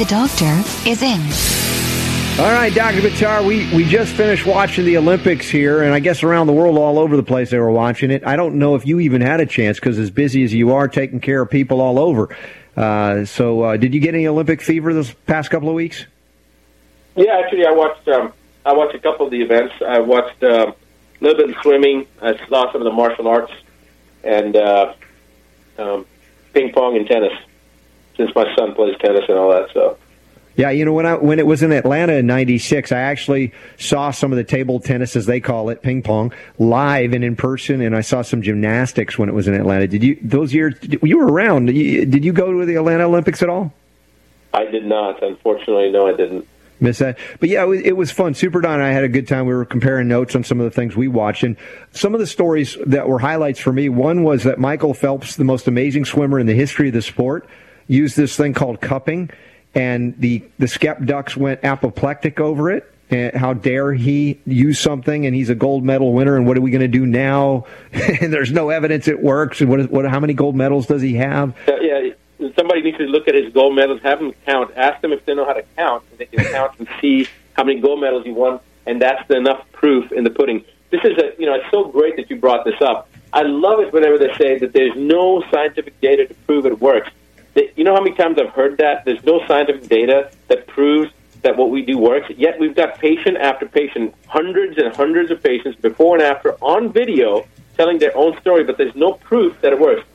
The doctor is in. All right, Dr. Buttar, we, we just finished watching the Olympics here, and I guess around the world, all over the place, they were watching it. I don't know if you even had a chance because as busy as you are, taking care of people all over. Uh, so, uh, did you get any Olympic fever this past couple of weeks? Yeah, actually, I watched. Um, I watched a couple of the events. I watched um, a little bit of swimming. I saw some of the martial arts and uh, um, ping pong and tennis. Since my son plays tennis and all that, so Yeah, you know when I when it was in Atlanta in '96, I actually saw some of the table tennis, as they call it, ping pong, live and in person, and I saw some gymnastics when it was in Atlanta. Did you those years? You were around. Did you, did you go to the Atlanta Olympics at all? I did not. Unfortunately, no, I didn't. Miss that, but yeah, it was, it was fun. Super Don and I had a good time. We were comparing notes on some of the things we watched, and some of the stories that were highlights for me. One was that Michael Phelps, the most amazing swimmer in the history of the sport, used this thing called cupping, and the the Skep Ducks went apoplectic over it. And how dare he use something, and he's a gold medal winner, and what are we going to do now? and there's no evidence it works. And what, is, what? How many gold medals does he have? Uh, yeah, somebody needs to look at his gold medals, have them count, ask them if they know how to count, and they can count and see how many gold medals he won, and that's enough proof in the pudding. This is a, you know, it's so great that you brought this up. I love it whenever they say that there's no scientific data to prove it works. You know how many times I've heard that? There's no scientific data that proves that what we do works. Yet we've got patient after patient, hundreds and hundreds of patients before and after on video telling their own story, but there's no proof that it works.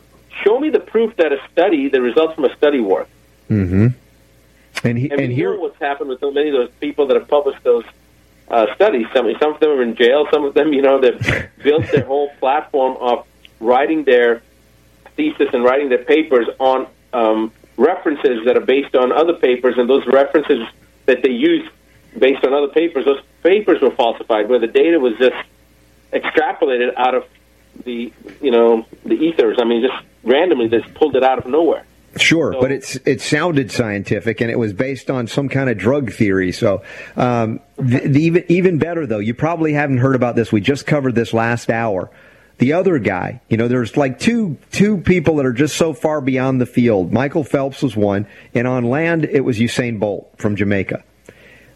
Show me the proof that a study, the results from a study work. Mm-hmm. And he, And, and here, what's happened with so many of those people that have published those uh, studies. Some, some of them are in jail. Some of them, you know, they've built their whole platform of writing their thesis and writing their papers on um, references that are based on other papers, and those references that they use based on other papers, those papers were falsified, where the data was just extrapolated out of the, you know, the ethers. I mean, just randomly, just pulled it out of nowhere. Sure, So- but it's it sounded scientific and it was based on some kind of drug theory. So, um, the, the even even better though, you probably haven't heard about this. We just covered this last hour. The other guy, you know, there's like two two people that are just so far beyond the field. Michael Phelps was one, and on land it was Usain Bolt from Jamaica.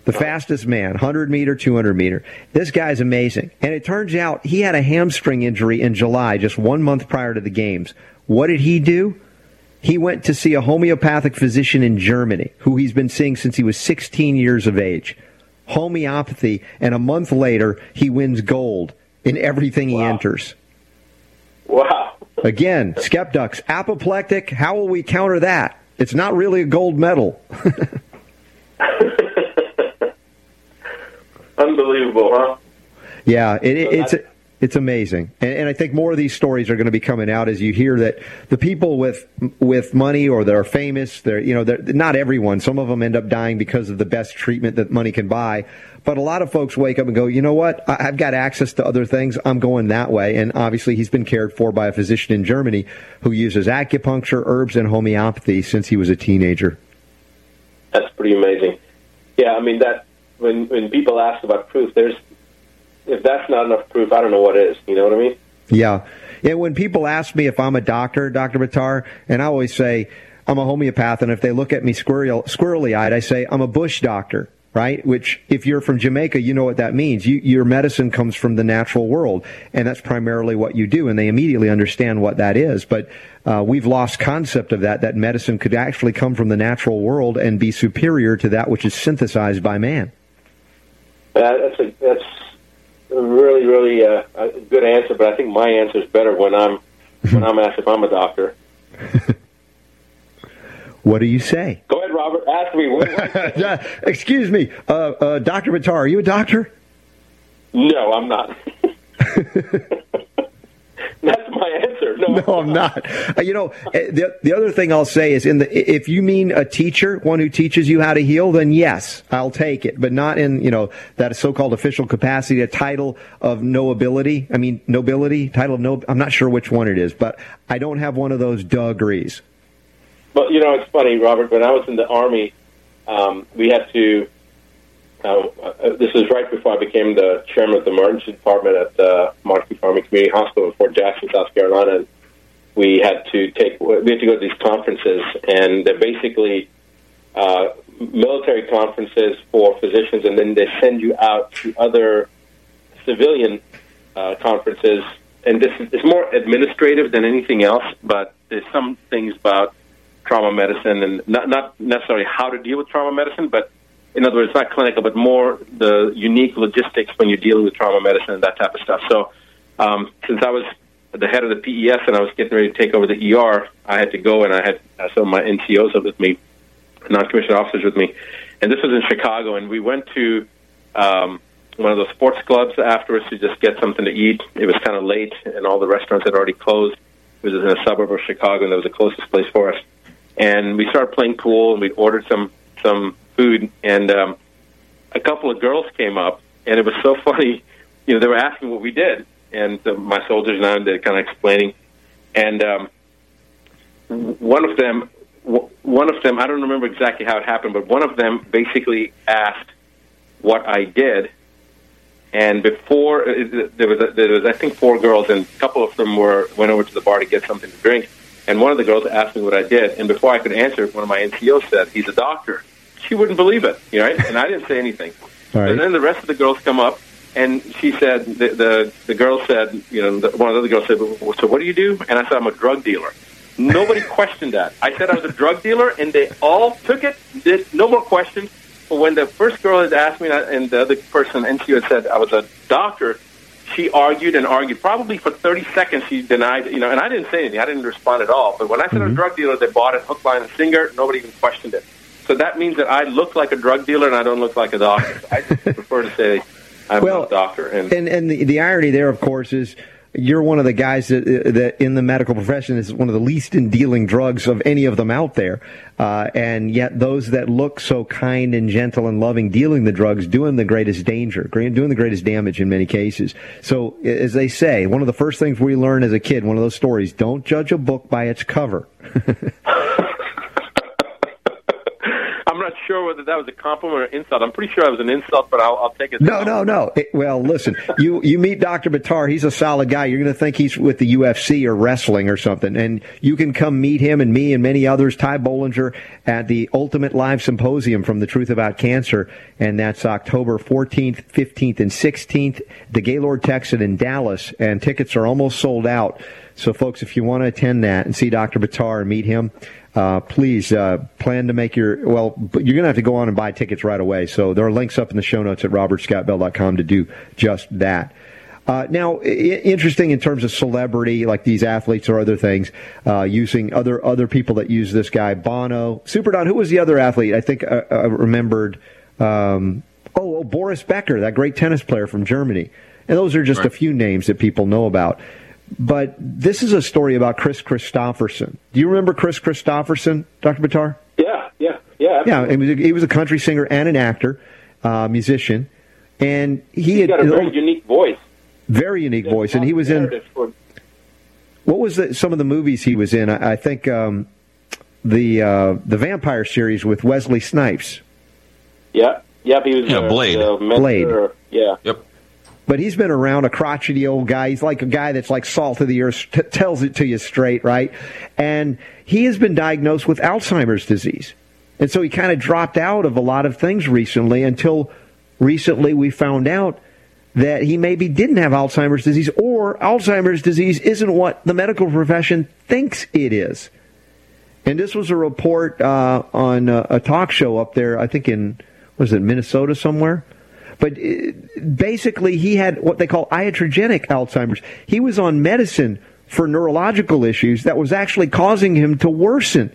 The fastest man, 100 meter, 200 meter. This guy's amazing. And it turns out he had a hamstring injury in July, just one month prior to the games. What did he do? He went to see a homeopathic physician in Germany who he's been seeing since he was 16 years of age. Homeopathy, and a month later, he wins gold in everything he enters. Wow. Again, skeptics, apoplectic. How will we counter that? It's not really a gold medal. Unbelievable, huh? Yeah, it, it, it's it's amazing, and, and I think more of these stories are going to be coming out as you hear that the people with with money or that are famous, they're you know they're, not everyone. Some of them end up dying because of the best treatment that money can buy. But a lot of folks wake up and go, you know what? I- I've got access to other things. I'm going that way. And obviously, he's been cared for by a physician in Germany who uses acupuncture, herbs, and homeopathy since he was a teenager. That's pretty amazing. Yeah, I mean that when when people ask about proof, there's if that's not enough proof, I don't know what is. You know what I mean? Yeah. And when people ask me if I'm a doctor, Dr. Buttar, and I always say I'm a homeopath, and if they look at me squirrel, squirrely eyed, I say I'm a bush doctor, right? Which, if you're from Jamaica, you know what that means. You, your medicine comes from the natural world, and that's primarily what you do, and they immediately understand what that is. But uh, we've lost concept of that, that medicine could actually come from the natural world and be superior to that which is synthesized by man. Uh, that's a that's really really uh, a good answer, but I think my answer is better when I'm when I'm asked if I'm a doctor. What do you say? Go ahead, Robert. Ask me. What, Excuse me, uh, uh, Dr. Buttar, are you a doctor? no, I'm not. my answer. No, No, I'm not. Uh, You know, uh, the, the other thing I'll say is, in the if you mean a teacher, one who teaches you how to heal, then yes, I'll take it. But not in you know that so-called official capacity, a title of nobility. I mean, nobility, title of no. I'm not sure which one it is, but I don't have one of those degrees. But you know, it's funny, Robert. When I was in the army, um, we had to. Uh, this was right before I became the chairman of the emergency department at uh, Moncrief Army Community Hospital in Fort Jackson, South Carolina. And we had to take we had to go to these conferences, and they're basically uh, military conferences for physicians, and then they send you out to other civilian uh, conferences. And this is it's more administrative than anything else, but there's some things about trauma medicine and not not necessarily how to deal with trauma medicine, but in other words, not clinical, but more the unique logistics when you're dealing with trauma medicine and that type of stuff. So, um, since I was the head of the PES and I was getting ready to take over the ER, I had to go and I had some of my NCOs with me, non-commissioned officers with me, and this was in Chicago, and we went to um, one of those sports clubs afterwards to just get something to eat. It was kind of late, and all the restaurants had already closed. It was in a suburb of Chicago, and that was the closest place for us. And we started playing pool, and we ordered some some food, and um, a couple of girls came up, and it was so funny. You know, they were asking what we did, and uh, my soldiers and I did kind of explaining, and um, one of them, one of them, I don't remember exactly how it happened, but one of them basically asked what I did, and before uh, there was, a, there was I think four girls, and a couple of them were went over to the bar to get something to drink, and one of the girls asked me what I did, and before I could answer, one of my NCOs said, "He's a doctor." She wouldn't believe it, you know, right? and I didn't say anything. Right. And then the rest of the girls come up, and she said, the the, the girl said, you know, the, one of the other girls said, "Well, "So what do you do?" And I said, "I'm a drug dealer." Nobody questioned that. I said I was a drug dealer, and they all took it. Did no more questions. But when the first girl had asked me, and the other person, NCO, had said I was a doctor, she argued and argued. Probably for 30 seconds, she denied, you know, and I didn't say anything. I didn't respond at all. But when I said I'm a mm-hmm. drug dealer, they bought it hook, line, and sinker. Nobody even questioned it. So that means that I look like a drug dealer and I don't look like a doctor. I just prefer to say I'm Well, a doctor. And, And and the, the irony there, of course, is you're one of the guys that, that in the medical profession is one of the least in dealing drugs of any of them out there. Uh, and yet those that look so kind and gentle and loving dealing the drugs doing the greatest danger, doing the greatest damage in many cases. So as they say, one of the first things we learn as a kid, one of those stories, don't judge a book by its cover. Sure whether that was a compliment or insult. I'm pretty sure it was an insult, but I'll, I'll take it. No, no, no. It- well, listen, you you meet Dr. Buttar. He's a solid guy. You're going to think he's with the UFC or wrestling or something, and you can come meet him and me and many others. Ty Bollinger at the Ultimate Live Symposium from the Truth About Cancer, and that's October 14th, 15th, and 16th. The Gaylord Texan in Dallas, and tickets are almost sold out. So, folks, if you want to attend that and see Dr. Buttar and meet him, uh, please uh, plan to make your well. You're going to have to go on and buy tickets right away. So there are links up in the show notes at robertscottbell.com to do just that. Uh, now, I- interesting in terms of celebrity, like these athletes or other things, uh, using other other people that use this guy, Bono, Super Don. Who was the other athlete? I think I, I remembered. Um, oh, oh, Boris Becker, that great tennis player from Germany. And those are just a few names that people know about. But this is a story about Kris Kristofferson. Do you remember Kris Kristofferson, Dr. Buttar? Yeah, yeah, yeah. Yeah, he was a, he was a country singer and an actor, uh, musician, and he He's had got a very unique voice. very unique voice. And he was in for- what was the, some of the movies he was in? I, I think um, the uh, the vampire series with Wesley Snipes. Yeah, yeah. He was Yeah, uh, Blade. the mentor, Blade. Yeah. Yep. But he's been around a crotchety old guy. He's like a guy that's like salt of the earth, t- tells it to you straight, right? And he has been diagnosed with Alzheimer's disease. And so he kind of dropped out of a lot of things recently until recently we found out that he maybe didn't have Alzheimer's disease or Alzheimer's disease isn't what the medical profession thinks it is. And this was a report uh, on uh, a talk show up there, I think in, was it Minnesota somewhere? But uh, basically, he had what they call iatrogenic Alzheimer's. He was on medicine for neurological issues that was actually causing him to worsen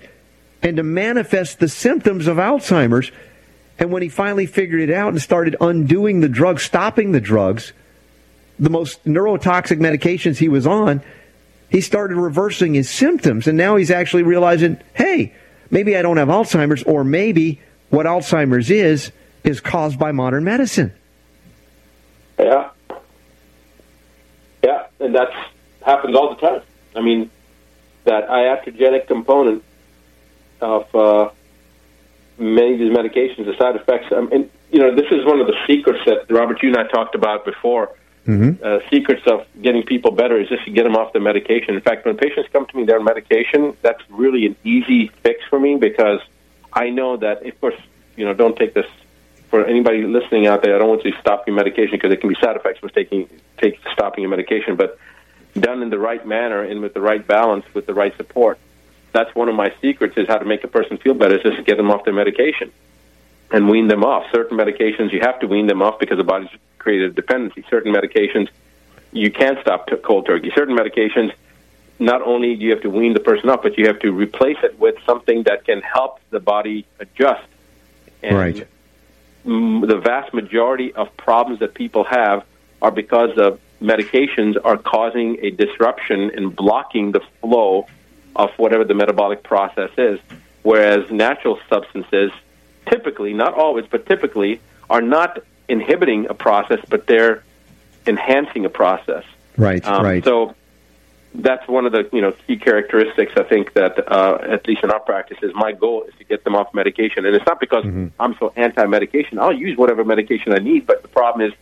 and to manifest the symptoms of Alzheimer's. And when he finally figured it out and started undoing the drugs, stopping the drugs, the most neurotoxic medications he was on, he started reversing his symptoms, and now he's actually realizing, hey, maybe I don't have Alzheimer's, or maybe what Alzheimer's is is caused by modern medicine. Yeah. Yeah, and that happens all the time. I mean, that iatrogenic component of uh, many of these medications, the side effects. I mean, you know, this is one of the secrets that Robert, you and I talked about before. Mm-hmm. Uh, secrets of getting people better is just to get them off the medication. In fact, when patients come to me, they're on medication. That's really an easy fix for me because I know that, of course, you know, don't take this for anybody listening out there, I don't want to stop your medication because there can be side effects with taking take stopping your medication, but done in the right manner and with the right balance, with the right support. That's one of my secrets is how to make a person feel better. Is just to get them off their medication and wean them off. Certain medications you have to wean them off because the body's created a dependency. Certain medications you can't stop t- cold turkey. Certain medications not only do you have to wean the person off, but you have to replace it with something that can help the body adjust. And right the vast majority of problems that people have are because of medications are causing a disruption and blocking the flow of whatever the metabolic process is. Whereas natural substances, typically, not always, but typically, are not inhibiting a process, but they're enhancing a process. Right, um, right. So that's one of the you know key characteristics I think that uh, at least in our practice is my goal is to get them off medication, and it's not because mm-hmm. I'm so anti-medication. I'll use whatever medication I need, but the problem is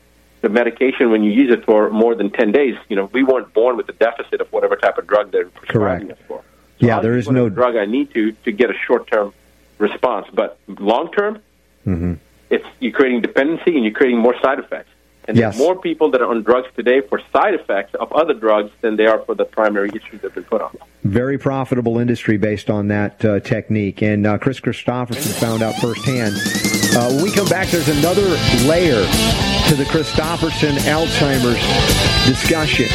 the medication when you use it for more than ten days. You know, we weren't born with a deficit of whatever type of drug they're prescribing Correct. us for. So yeah, I'll there is no drug I need to to get a short-term response, but long-term, mm-hmm. it's you're creating dependency and you're creating more side effects. And yes. there's more people that are on drugs today for side effects of other drugs than they are for the primary issues that they've been put on. Very profitable industry based on that uh, technique. And uh, Kris Kristofferson found out firsthand. Uh, when we come back, there's another layer to the Kristofferson Alzheimer's discussion.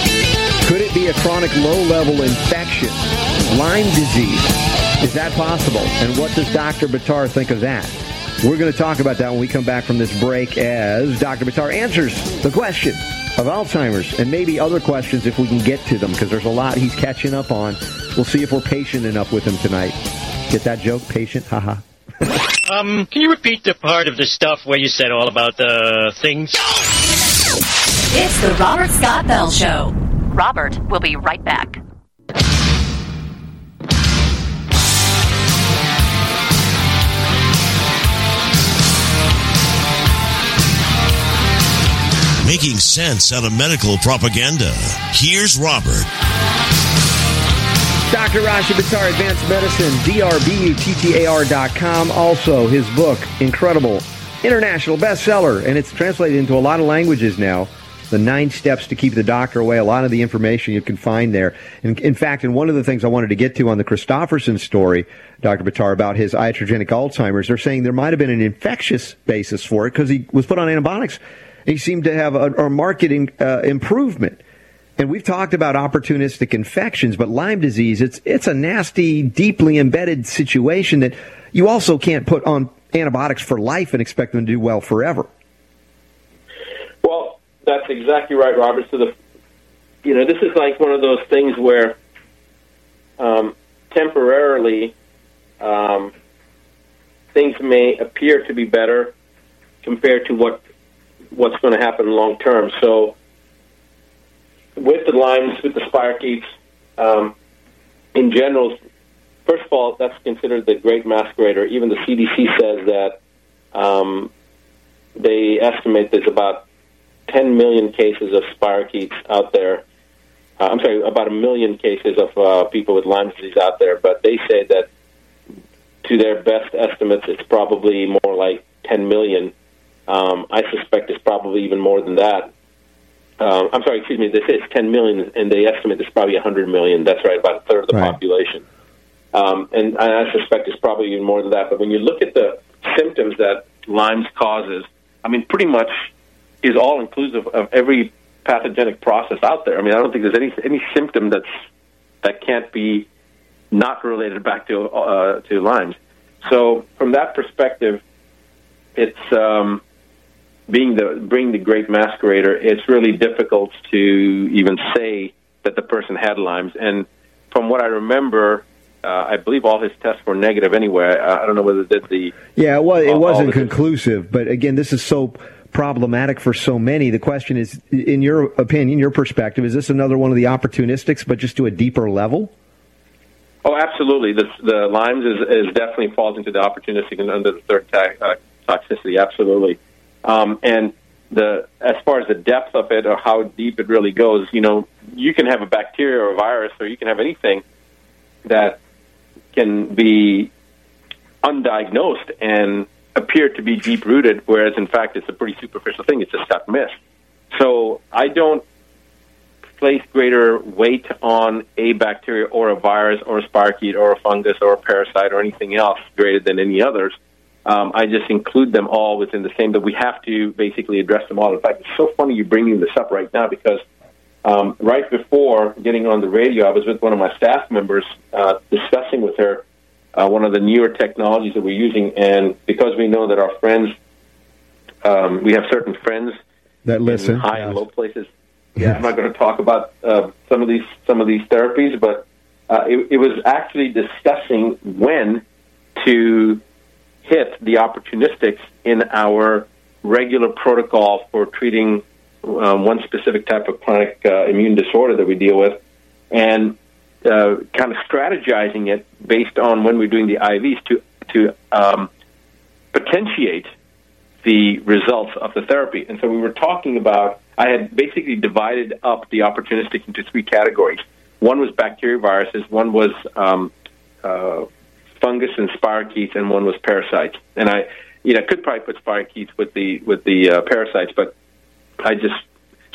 Could it be a chronic low level infection? Lyme disease? Is that possible? And what does Dr. Buttar think of that? We're going to talk about that when we come back from this break as Dr. Buttar answers the question of Alzheimer's and maybe other questions if we can get to them because there's a lot he's catching up on. We'll see if we're patient enough with him tonight. Get that joke? Patient? Haha. um, can you repeat the part of the stuff where you said all about the things? It's the Robert Scott Bell Show. Robert will be right back. Making sense out of medical propaganda. Here's Robert. Dr. Rashid Buttar, Advanced Medicine, DRBUTTAR.com. Also, his book, incredible, international bestseller, and it's translated into a lot of languages now. The nine steps to keep the doctor away. A lot of the information you can find there. And in fact, and one of the things I wanted to get to on the Kristofferson story, Dr. Buttar, about his iatrogenic Alzheimer's, they're saying there might have been an infectious basis for it because he was put on antibiotics he seemed to have a, a marketing uh, improvement. And we've talked about opportunistic infections, but Lyme disease, it's, it's a nasty, deeply embedded situation that you also can't put on antibiotics for life and expect them to do well forever. Well, that's exactly right, Robert. So the, you know, this is like one of those things where um, temporarily um, things may appear to be better compared to what what's going to happen long term. So, with the Lymes, with the spirochetes, um, in general, first of all, that's considered the great masquerader. Even the CDC says that um, they estimate there's about 10 million cases of spirochetes out there. Uh, I'm sorry, about a million cases of uh, people with Lyme disease out there, but they say that to their best estimates, it's probably more like 10 million um, I suspect it's probably even more than that. Uh, I'm sorry, excuse me. They say it's 10 million, and they estimate it's probably 100 million. That's right, about a third of the right. population. Um, and I suspect it's probably even more than that. But when you look at the symptoms that Lyme's causes, I mean, pretty much is all inclusive of every pathogenic process out there. I mean, I don't think there's any any symptom that's that can't be not related back to uh, to Lyme's. So from that perspective, it's um, being the being the great masquerader, it's really difficult to even say that the person had Lyme's. And from what I remember, uh, I believe all his tests were negative anyway. I, I don't know whether did the Yeah, well, it all- wasn't conclusive, but again, this is so problematic for so many. The question is, in your opinion, your perspective, is this another one of the opportunistics, but just to a deeper level? Oh, absolutely. The, the Lyme's is, is definitely falls into the opportunistic and under the third ta- uh, toxicity. Absolutely. Um, and the as far as the depth of it or how deep it really goes, you know, you can have a bacteria or a virus, or you can have anything that can be undiagnosed and appear to be deep rooted, whereas in fact it's a pretty superficial thing. It's just got missed. So I don't place greater weight on a bacteria or a virus or a spirochete or a fungus or a parasite or anything else greater than any others. Um, I just include them all within the same, but we have to basically address them all. In fact, it's so funny you bringing this up right now because um, right before getting on the radio, I was with one of my staff members uh, discussing with her uh, one of the newer technologies that we're using, and because we know that our friends, um, we have certain friends That listen. in high and low places. Yeah, I'm not going to talk about uh, some of these some of these therapies, but uh, it, it was actually discussing when to hit the opportunistics in our regular protocol for treating um, one specific type of chronic uh, immune disorder that we deal with, and uh, kind of strategizing it based on when we're doing the IVs to to um, potentiate the results of the therapy. And so we were talking about, I had basically divided up the opportunistic into three categories. One was bacteria viruses, one was um, uh, fungus and spirochetes, and one was parasites. And I, you know, could probably put spirochetes with the with the uh, parasites, but I just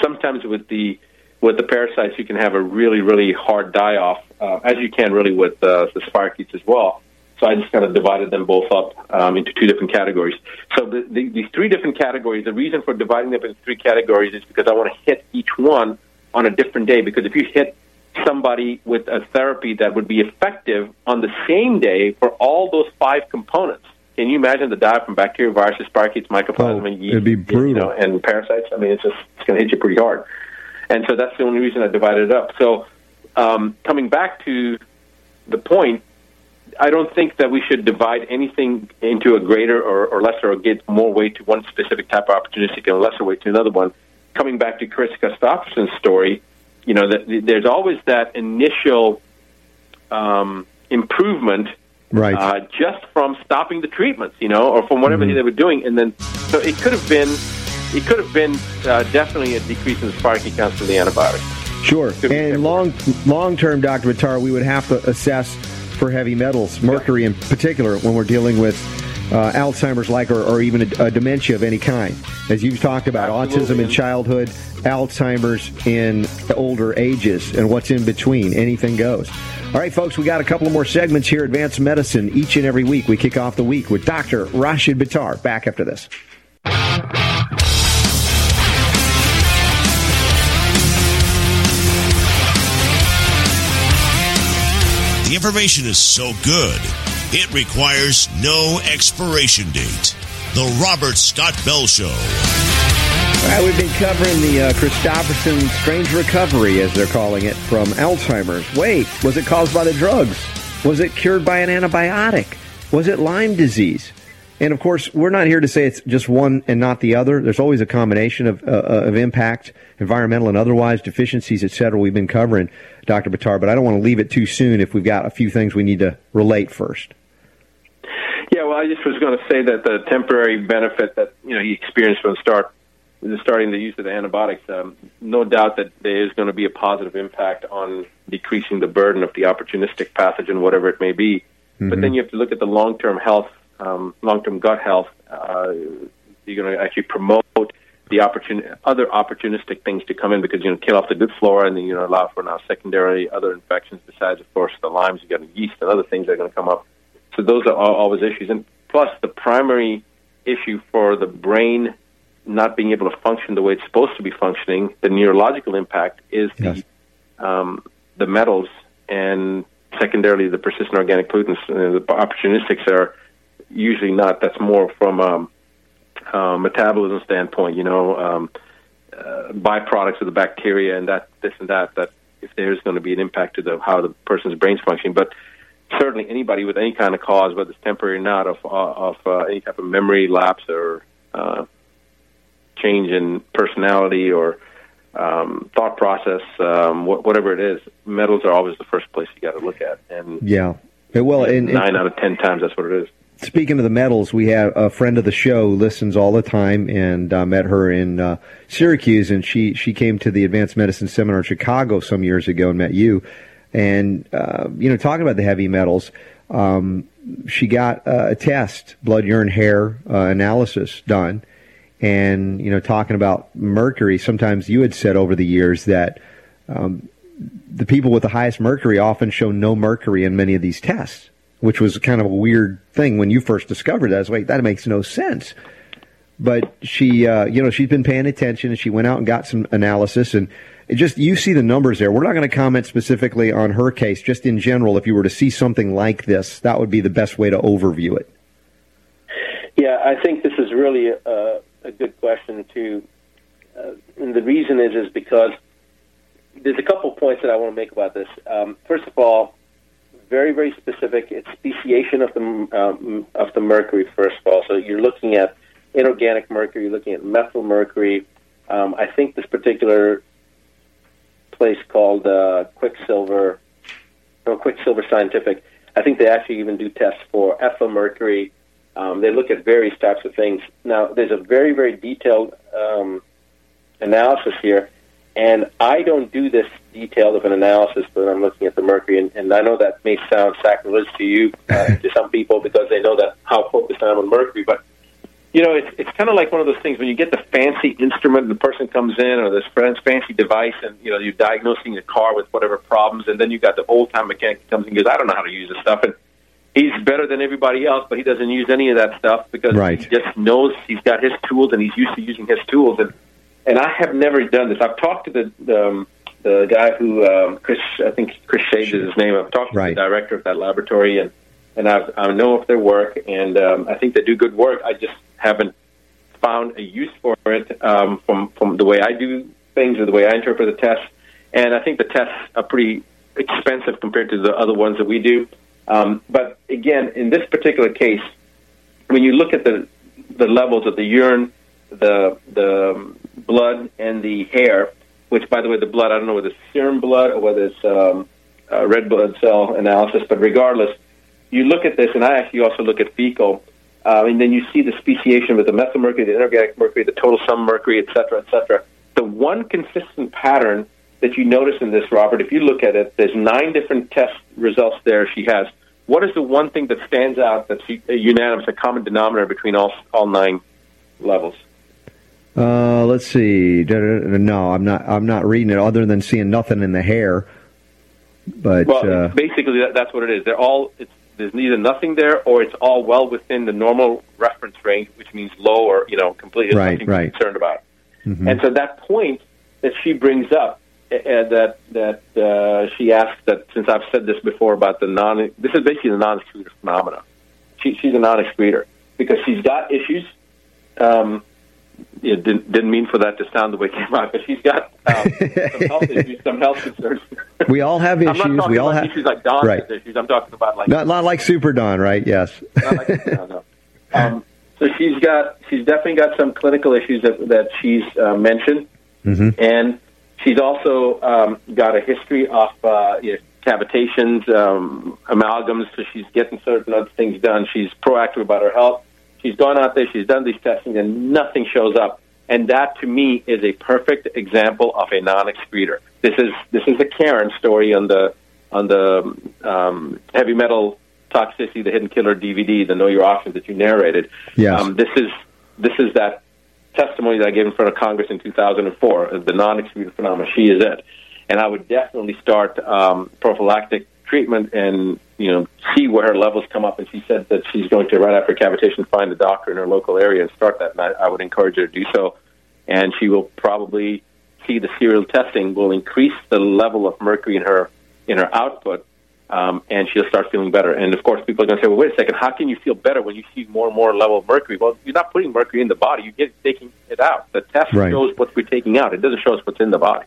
sometimes with the with the parasites you can have a really really hard die off, uh, as you can really with uh, the spirochetes as well. So I just kind of divided them both up um, into two different categories. So the, the, these three different categories, the reason for dividing them into three categories is because I want to hit each one on a different day. Because if you hit somebody with a therapy that would be effective on the same day for all those five components, can you imagine the diet from bacteria, viruses, spirochetes, mycoplasma, and yeast, Oh, it'd be you brutal. know, and parasites? I mean, it's just it's going to hit you pretty hard. And so that's the only reason I divided it up. So um, coming back to the point, I don't think that we should divide anything into a greater or, or lesser or give more weight to one specific type of opportunistic and lesser weight to another one. Coming back to Kris Kristofferson's story, you know, that there's always that initial um, improvement Right. uh, just from stopping the treatments, you know, or from whatever Mhm. they were doing, and then so it could have been, it could have been uh, definitely a decrease in the spirochete counts from the antibiotics. Sure. And long long term, Dr. Buttar, we would have to assess for heavy metals, mercury in particular, when we're dealing with uh, Alzheimer's like or, or even a, a dementia of any kind. As you've talked about, autism in childhood, Alzheimer's in older ages, and what's in between. Anything goes. All right, folks, we got a couple of more segments here, Advanced Medicine. Each and every week, we kick off the week with Dr. Rashid Buttar. Back after this. The information is so good, it requires no expiration date. The Robert Scott Bell Show. All right, we've been covering the uh, Kristofferson strange recovery, as they're calling it, from Alzheimer's. Wait, was it caused by the drugs? Was it cured by an antibiotic? Was it Lyme disease? And of course, we're not here to say it's just one and not the other. There's always a combination of, uh, of impact, environmental and otherwise, deficiencies, et cetera. We've been covering, Dr. Buttar, but I don't want to leave it too soon if we've got a few things we need to relate first. Yeah, well, I just was going to say that the temporary benefit that you know he experienced from the start, the starting the use of the antibiotics, um, no doubt that there is going to be a positive impact on decreasing the burden of the opportunistic pathogen, whatever it may be. But then you have to look at the long-term health, um, long-term gut health. Uh, you're going to actually promote the opportun- other opportunistic things to come in because you know kill off the good flora and then you know allow for now secondary other infections besides, of course, the Lyme's. You got yeast and other things that are going to come up. So those are all, always issues. And plus, the primary issue for the brain not being able to function the way it's supposed to be functioning, the neurological impact is the um, the metals and secondarily the persistent organic pollutants. Uh, the opportunistics are usually not. That's more from um, uh, metabolism standpoint. You know, um, uh, byproducts of the bacteria and that this and that that if there's going to be an impact to the how the person's brain's functioning. But certainly, anybody with any kind of cause, whether it's temporary or not, of uh, of uh, any type of memory lapse or uh, change in personality or um, thought process, um, wh- whatever it is, metals are always the first place you got to look at. And Yeah. Well, and, and nine out of ten times, that's what it is. speaking of the metals, we have a friend of the show who listens all the time, and uh, met her in uh, Syracuse, and she she came to the advanced medicine seminar in Chicago some years ago and met you, and uh, you know talking about the heavy metals. Um, she got uh, a test, blood, urine, hair uh, analysis done, and you know talking about mercury. Sometimes you had said over the years that um, the people with the highest mercury often show no mercury in many of these tests, which was kind of a weird thing when you first discovered that. I was like, that makes no sense. But she, uh, you know, she's been paying attention and she went out and got some analysis and just, you see the numbers there. We're not going to comment specifically on her case, just in general. If you were to see something like this, that would be the best way to overview it. Yeah, I think this is really a, a good question too, uh, and the reason is is because there's a couple points that I want to make about this. Um, first of all, very very specific. It's speciation of the um, of the mercury. First of all, so you're looking at inorganic mercury, you're looking at methyl mercury. Um, I think this particular place called uh, Quicksilver, or Quicksilver Scientific. I think they actually even do tests for ethyl mercury. Um, they look at various types of things. Now, there's a very, very detailed um, analysis here, and I don't do this detailed of an analysis when I'm looking at the mercury. And, and I know that may sound sacrilegious to you, uh, to some people, because they know that how focused I am on mercury. But you know, it's it's kind of like one of those things when you get the fancy instrument and the person comes in or this fancy device and you know you're diagnosing a car with whatever problems, and then you got the old time mechanic comes and goes, I don't know how to use this stuff, and he's better than everybody else, but he doesn't use any of that stuff because Right. he just knows he's got his tools and he's used to using his tools. And and I have never done this. I've talked to the the, um, the guy who um, Chris, I think Chris Shades is his name. I've talked to the director of that laboratory, and and I've, I know of their work, and um, I think they do good work. I just haven't found a use for it um, from from the way I do things or the way I interpret the tests. And I think the tests are pretty expensive compared to the other ones that we do. Um, but again, in this particular case, when you look at the the levels of the urine, the the blood, and the hair, which by the way, the blood I don't know whether it's serum blood or whether it's um, uh, red blood cell analysis, but regardless, you look at this, and I actually also look at fecal, uh, and then you see the speciation with the methyl mercury, the inorganic mercury, the total sum mercury, et cetera, et cetera. The one consistent pattern that you notice in this, Robert, if you look at it, there's nine different test results there she has. What is the one thing that stands out that's a unanimous, a common denominator between all all nine levels? Uh, let's see. No, I'm not. I'm not reading it other than seeing nothing in the hair. But well, uh, basically, that, that's what it is. They're all. It's, there's neither nothing there, or it's all well within the normal reference range, which means low or you know completely Right, nothing to be right. concerned about. mhm. And so that point that she brings up, uh, that that uh, she asks that since I've said this before about the non, this is basically the non-excreter phenomena. She, she's a non-excreter because she's got issues. Um, it didn't, didn't mean for that to sound the way it came out, but she's got um, some health issues, some health concerns. we all have I'm issues. not talking We all about have issues like Don's right. issues. I'm talking about like Not, not like Super Don, right? Yes. not like no, no. Um, so she's got she's definitely got some clinical issues that that she's uh, mentioned, hmm and she's also um, got a history of uh, you know, cavitations, um, amalgams. So she's getting certain other things done. She's proactive about her health. She's gone out there. She's done these testing, and nothing shows up. And that, to me, is a perfect example of a non-excreter. This is this is a Karen story on the on the um, heavy metal toxicity, the hidden killer DVD, the Know Your Options that you narrated. Yes. Um, this is this is that testimony that I gave in front of Congress in 2004, the non-excreter phenomenon. She is it, and I would definitely start um, prophylactic treatment and you know see where her levels come up. And she said that she's going to right after cavitation find a doctor in her local area and start that. And I, I would encourage her to do so. And she will probably see the serial testing will increase the level of mercury in her in her output. Um, and she'll start feeling better. And of course, people are going to say, "Well, wait a second. How can you feel better when you see more and more level of mercury?" Well, you're not putting mercury in the body; you get taking it out. The test Right. shows what we're taking out. It doesn't show us what's in the body.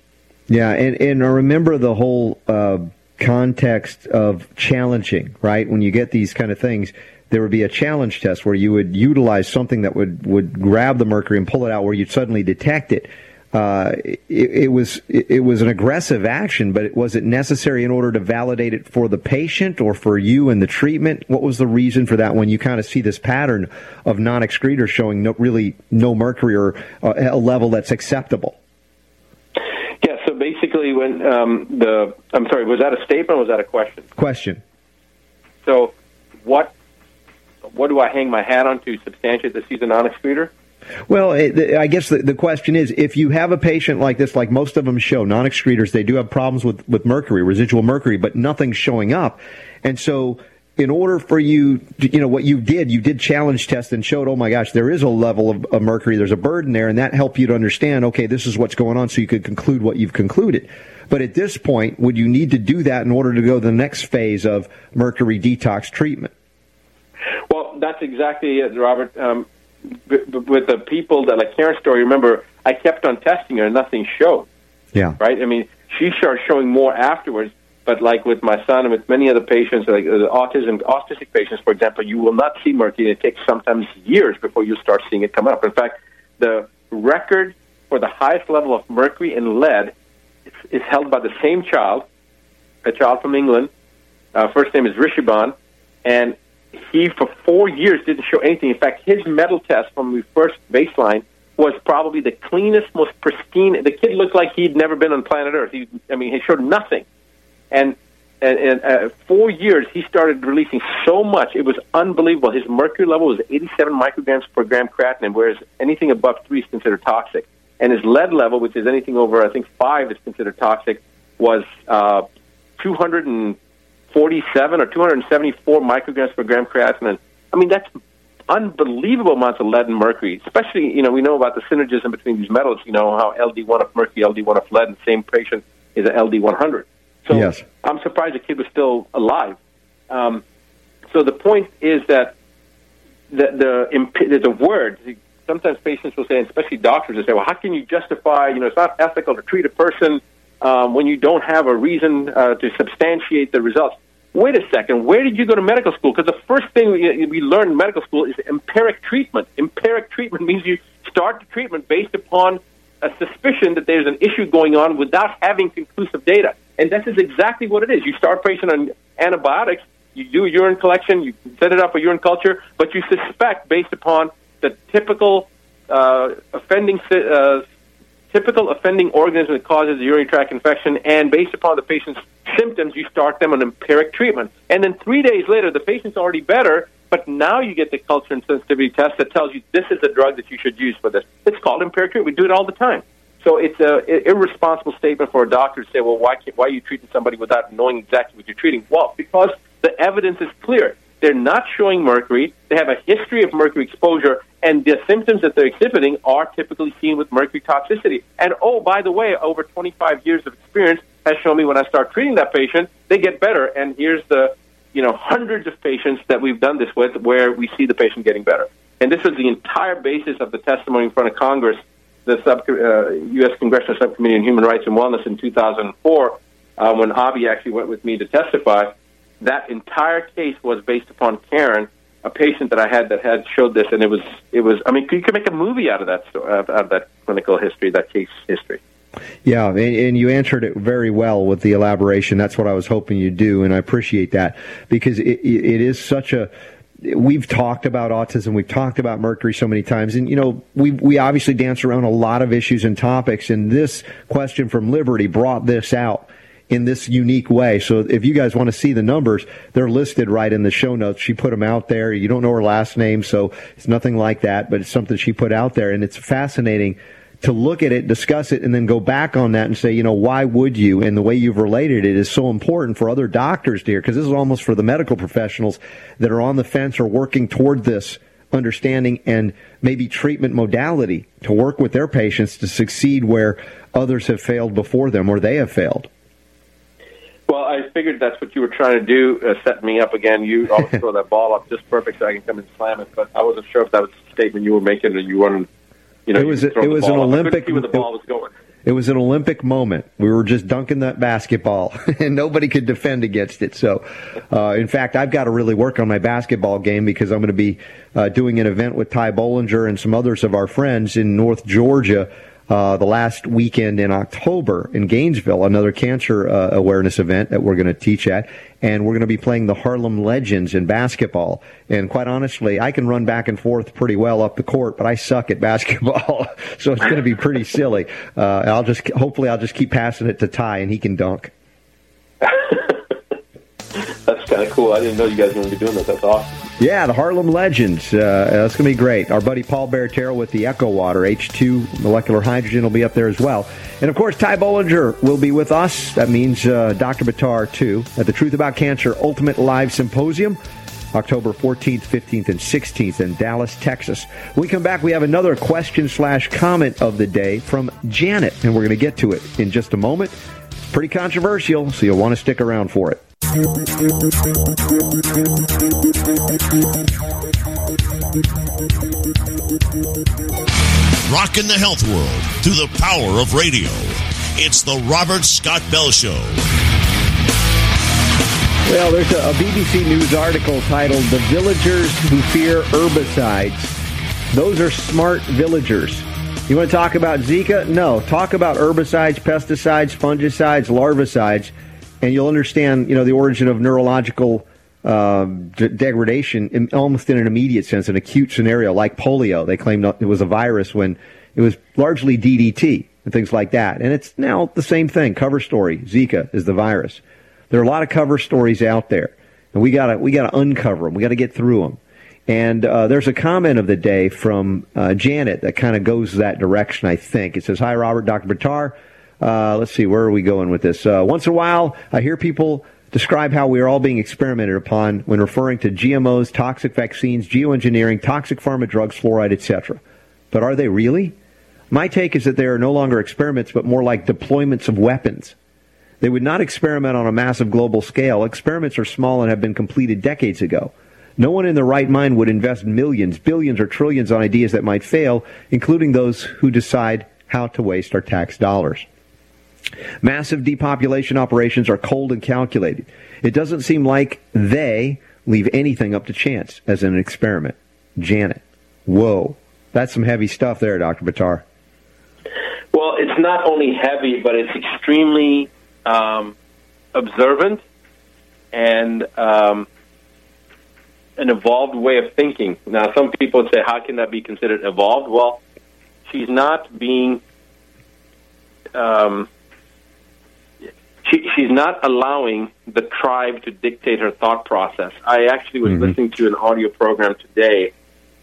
Yeah, and and I remember the whole uh, context of challenging, right? When you get these kind of things, there would be a challenge test where you would utilize something that would would grab the mercury and pull it out, where you'd suddenly detect it. Uh, it, it, was it, it was an aggressive action, but was it necessary in order to validate it for the patient or for you and the treatment? What was the reason for that? When you kind of see this pattern of non-excretors showing no, really no mercury or uh, a level that's acceptable. Basically, when um, the I'm sorry, was that a statement or was that a question? Question. So, what what do I hang my hat on to substantiate that she's a non-excretor? Well, it, I guess the, the, question is, if you have a patient like this, like most of them show, non-excretors, they do have problems with, with mercury, residual mercury, but nothing's showing up. And so, in order for you, to, you know, what you did, you did challenge test and showed, oh my gosh, there is a level of, of mercury, there's a burden there, and that helped you to understand, okay, this is what's going on, so you could conclude what you've concluded. But at this point, would you need to do that in order to go to the next phase of mercury detox treatment? Well, that's exactly it, Robert. Um, with the people that like Karen's story, remember I kept on testing her and nothing showed. Yeah. Right. I mean, she started showing more afterwards. But like with my son and with many other patients, like the autism, autistic patients, for example, you will not see mercury. It takes sometimes years before you start seeing it come up. In fact, the record for the highest level of mercury and lead is, is held by the same child, a child from England. Uh, first name is Rishabhan, and he for four years didn't show anything. In fact, his metal test from the first baseline was probably the cleanest, most pristine. The kid looked like he'd never been on planet Earth. He, I mean, he showed nothing. And and, and uh, four years, he started releasing so much. It was unbelievable. His mercury level was 87 micrograms per gram creatinine, whereas anything above three is considered toxic. And his lead level, which is anything over, I think, five is considered toxic, was uh, 247 or 274 micrograms per gram creatinine. I mean, that's unbelievable amounts of lead and mercury. Especially, you know, we know about the synergism between these metals. You know how LD1 of mercury, LD1 of lead, and the same patient is an LD100. So yes. I'm surprised the kid was still alive. Um, so the point is that the, the there's a word. Sometimes patients will say, and especially doctors, will say, "Well, how can you justify? You know, it's not ethical to treat a person um, when you don't have a reason uh, to substantiate the results." wait a second, where did you go to medical school? Because the first thing we, we learn in medical school is empiric treatment. Empiric treatment means you start the treatment based upon a suspicion that there's an issue going on without having conclusive data. And this is exactly what it is. You start patient on antibiotics, you do urine collection, you set it up for urine culture, but you suspect based upon the typical uh, offending uh, typical offending organism that causes a urinary tract infection, and based upon the patient's symptoms, you start them on empiric treatment. And then three days later, the patient's already better, but now you get the culture and sensitivity test that tells you this is the drug that you should use for this. It's called empiric treatment. We do it all the time. So it's a irresponsible statement for a doctor to say, well, why, can't, why are you treating somebody without knowing exactly what you're treating? Well, because the evidence is clear. They're not showing mercury. They have a history of mercury exposure, and the symptoms that they're exhibiting are typically seen with mercury toxicity. And oh, by the way, over 25 years of experience has shown me when I start treating that patient, they get better. And here's the, you know, hundreds of patients that we've done this with where we see the patient getting better. And this was the entire basis of the testimony in front of Congress, the sub, uh, U.S. Congressional Subcommittee on Human Rights and Wellness in 2004, uh, when Avi actually went with me to testify that entire case was based upon Karen, a patient that I had that had showed this, and it was it was. I mean, you could make a movie out of that story, out of that clinical history, that case history. Yeah, and, and, you answered it very well with the elaboration. That's what I was hoping you'd do, and I appreciate that because it, it is such a. We've talked about autism, we've talked about mercury so many times, and you know we we obviously dance around a lot of issues and topics, and this question from Liberty brought this out in this unique way. So if you guys want to see the numbers, they're listed right in the show notes. She put them out there. You don't know her last name, so it's nothing like that, but it's something she put out there. And it's fascinating to look at it, discuss it, and then go back on that and say, you know, why would you? And the way you've related it is so important for other doctors to hear, because this is almost for the medical professionals that are on the fence or working toward this understanding and maybe treatment modality to work with their patients to succeed where others have failed before them or they have failed. Well, I figured that's what you were trying to do, uh, set me up again. You always throw that ball up just perfect so I can come and slam it. But I wasn't sure if that was a statement you were making or you wanted, you know, it was a, it was an. Olympic. where the ball was going. It was an Olympic moment. We were just dunking that basketball, and nobody could defend against it. So, uh, in fact, I've got to really work on my basketball game because I'm going to be uh, doing an event with Ty Bollinger and some others of our friends in North Georgia uh, the last weekend in October in Gainesville, another cancer uh, awareness event that we're going to teach at. And we're going to be playing the Harlem Legends in basketball. And quite honestly, I can run back and forth pretty well up the court, but I suck at basketball. so it's going to be pretty silly. Uh, I'll just, hopefully I'll just keep passing it to Ty and he can dunk. That's kind of cool. I didn't know you guys were going to be doing that. That's awesome. Yeah, the Harlem Legends. Uh, that's going to be great. Our buddy Paul Barattiero with the Echo Water H2 molecular hydrogen will be up there as well. And of course, Ty Bollinger will be with us. That means uh, Dr. Buttar, too, at the Truth About Cancer Ultimate Live Symposium. October 14th, 15th, and 16th in Dallas, Texas. When we come back, we have another question slash comment of the day from Janet, and we're going to get to it in just a moment. It's pretty controversial, so you'll want to stick around for it. Rocking the health world through the power of radio. It's the Robert Scott Bell Show. Well, there's a, a BBC News article titled The Villagers Who Fear Herbicides. Those are smart villagers. You want to talk about Zika? No. Talk about herbicides, pesticides, fungicides, larvicides, and you'll understand, you know, the origin of neurological uh, d- degradation in, almost in an immediate sense, an acute scenario like polio. They claimed it was a virus when it was largely DDT and things like that. And it's now the same thing. Cover story. Zika is the virus. There are a lot of cover stories out there, and we gotta we gotta uncover them. We gotta get through them. And uh, there's a comment of the day from uh, Janet that kind of goes that direction. I think it says, "Hi, Robert, Dr. Buttar. Uh, let's see, where are we going with this? Uh, once in a while, I hear people describe how we are all being experimented upon when referring to GMOs, toxic vaccines, geoengineering, toxic pharma drugs, fluoride, etc. But are they really? My take is that they are no longer experiments, but more like deployments of weapons. They would not experiment on a massive global scale. Experiments are small and have been completed decades ago. No one in their right mind would invest millions, billions, or trillions on ideas that might fail, including those who decide how to waste our tax dollars. Massive depopulation operations are cold and calculated. It doesn't seem like they leave anything up to chance as an experiment. Janet. Whoa. That's some heavy stuff there, Dr. Buttar. Well, it's not only heavy, but it's extremely um, observant and um, an evolved way of thinking. Now, some people say, how can that be considered evolved? Well, she's not being. Um, she, she's not allowing the tribe to dictate her thought process. I actually was Mm-hmm. listening to an audio program today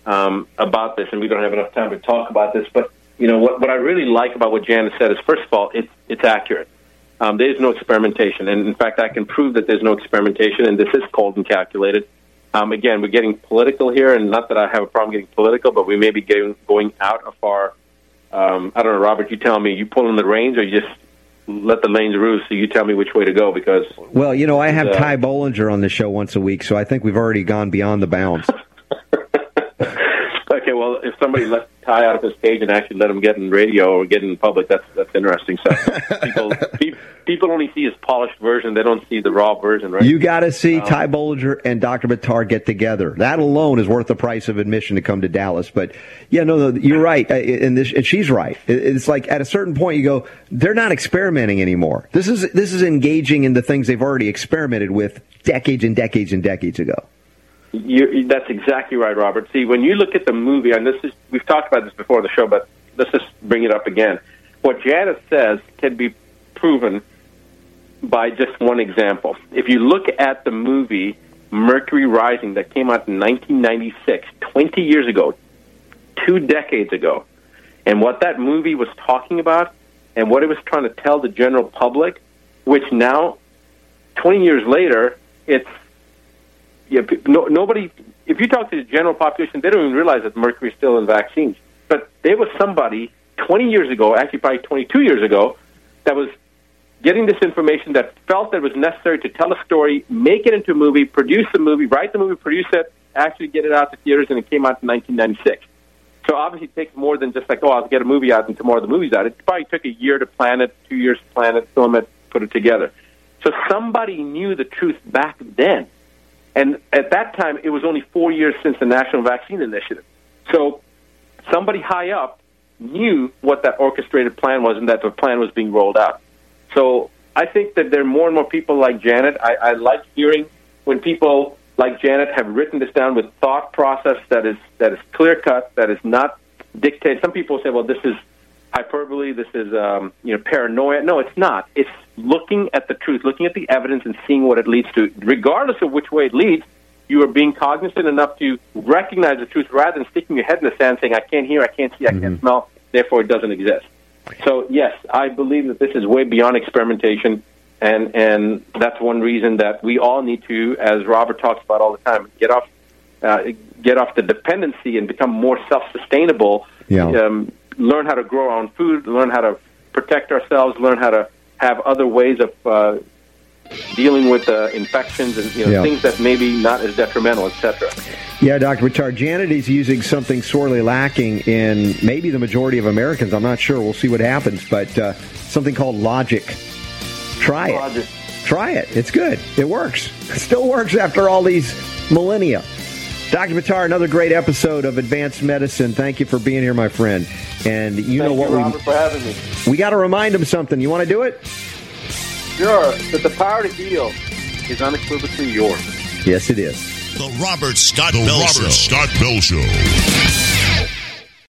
um, about this, and we don't have enough time to talk about this. But you know what? What I really like about what Janet said is, first of all, it's it's accurate. Um, there is no experimentation, and in fact, I can prove that there's no experimentation, and this is cold and calculated. Um, again, we're getting political here, and not that I have a problem getting political, but we may be getting going out of our. Um, I don't know, Robert. You tell me. You pulling the reins, or you just let the lanes roost? So you tell me which way to go, because Well, you know, I have Yeah. Uh, Ty Bollinger on the show once a week, so I think we've already gone beyond the bounds. Okay, well, if somebody let Ty out of his cage and actually let him get in radio or get in public, that's that's interesting. So people pe- people only see his polished version; they don't see the raw version, right? You got to see Um, Ty Bollinger and Dr. Buttar get together. That alone is worth the price of admission to come to Dallas. But yeah, no, no you're right, and, this, and she's right. It's like at a certain point you go, they're not experimenting anymore. This is this is engaging in the things they've already experimented with decades and decades and decades ago. You, that's exactly right, Robert. See, when you look at the movie, and this is we've talked about this before on the show, but let's just bring it up again. What Janet says can be proven by just one example. If you look at the movie Mercury Rising that came out in 1996, 20 years ago, two decades ago, and what that movie was talking about and what it was trying to tell the general public, which now, 20 years later, it's yeah, no, nobody. If you talk to the general population, they don't even realize that mercury is still in vaccines. But there was somebody 20 years ago, actually probably 22 years ago, that was getting this information that felt that it was necessary to tell a story, make it into a movie, produce the movie, write the movie, produce it, actually get it out to theaters, and it came out in 1996. So obviously, it takes more than just like, oh, I'll get a movie out and tomorrow the movie's out. It probably took a year to plan it, two years to plan it, film it, put it together. So somebody knew the truth back then. And at that time, it was only four years since the National Vaccine Initiative. So somebody high up knew what that orchestrated plan was and that the plan was being rolled out. So I think that there are more and more people like Janet. I, I like hearing when people like Janet have written this down with thought process that is that is clear cut, that is not dictated. Some people say, "Well, this is hyperbole. This is um, you know paranoia." No, it's not. It's looking at the truth, looking at the evidence, and seeing what it leads to. Regardless of which way it leads, you are being cognizant enough to recognize the truth rather than sticking your head in the sand, saying, "I can't hear, I can't see, I can't smell, therefore it doesn't exist." So yes, I believe that this is way beyond experimentation and and that's one reason that we all need to, as Robert talks about all the time, get off uh, get off the dependency and become more self-sustainable. Yeah. Um, learn how to grow our own food, learn how to protect ourselves, learn how to have other ways of uh, dealing with uh, infections and you know Yeah. things that maybe not as detrimental, etc. Yeah, Dr. Buttar, Janet is using something sorely lacking in maybe the majority of Americans. I'm not sure. We'll see what happens, but uh, something called logic. Try it. Try it. It's good. It works. It still works after all these millennia. Dr. Buttar, another great episode of Advanced Medicine. Thank you for being here, my friend. And you know what you, we Robert, for having me. we got to remind them something. You want to do it? Sure, But the power to heal is unequivocally yours. Yes, it is. The Robert Scott Bell Show. Scott Bell Show.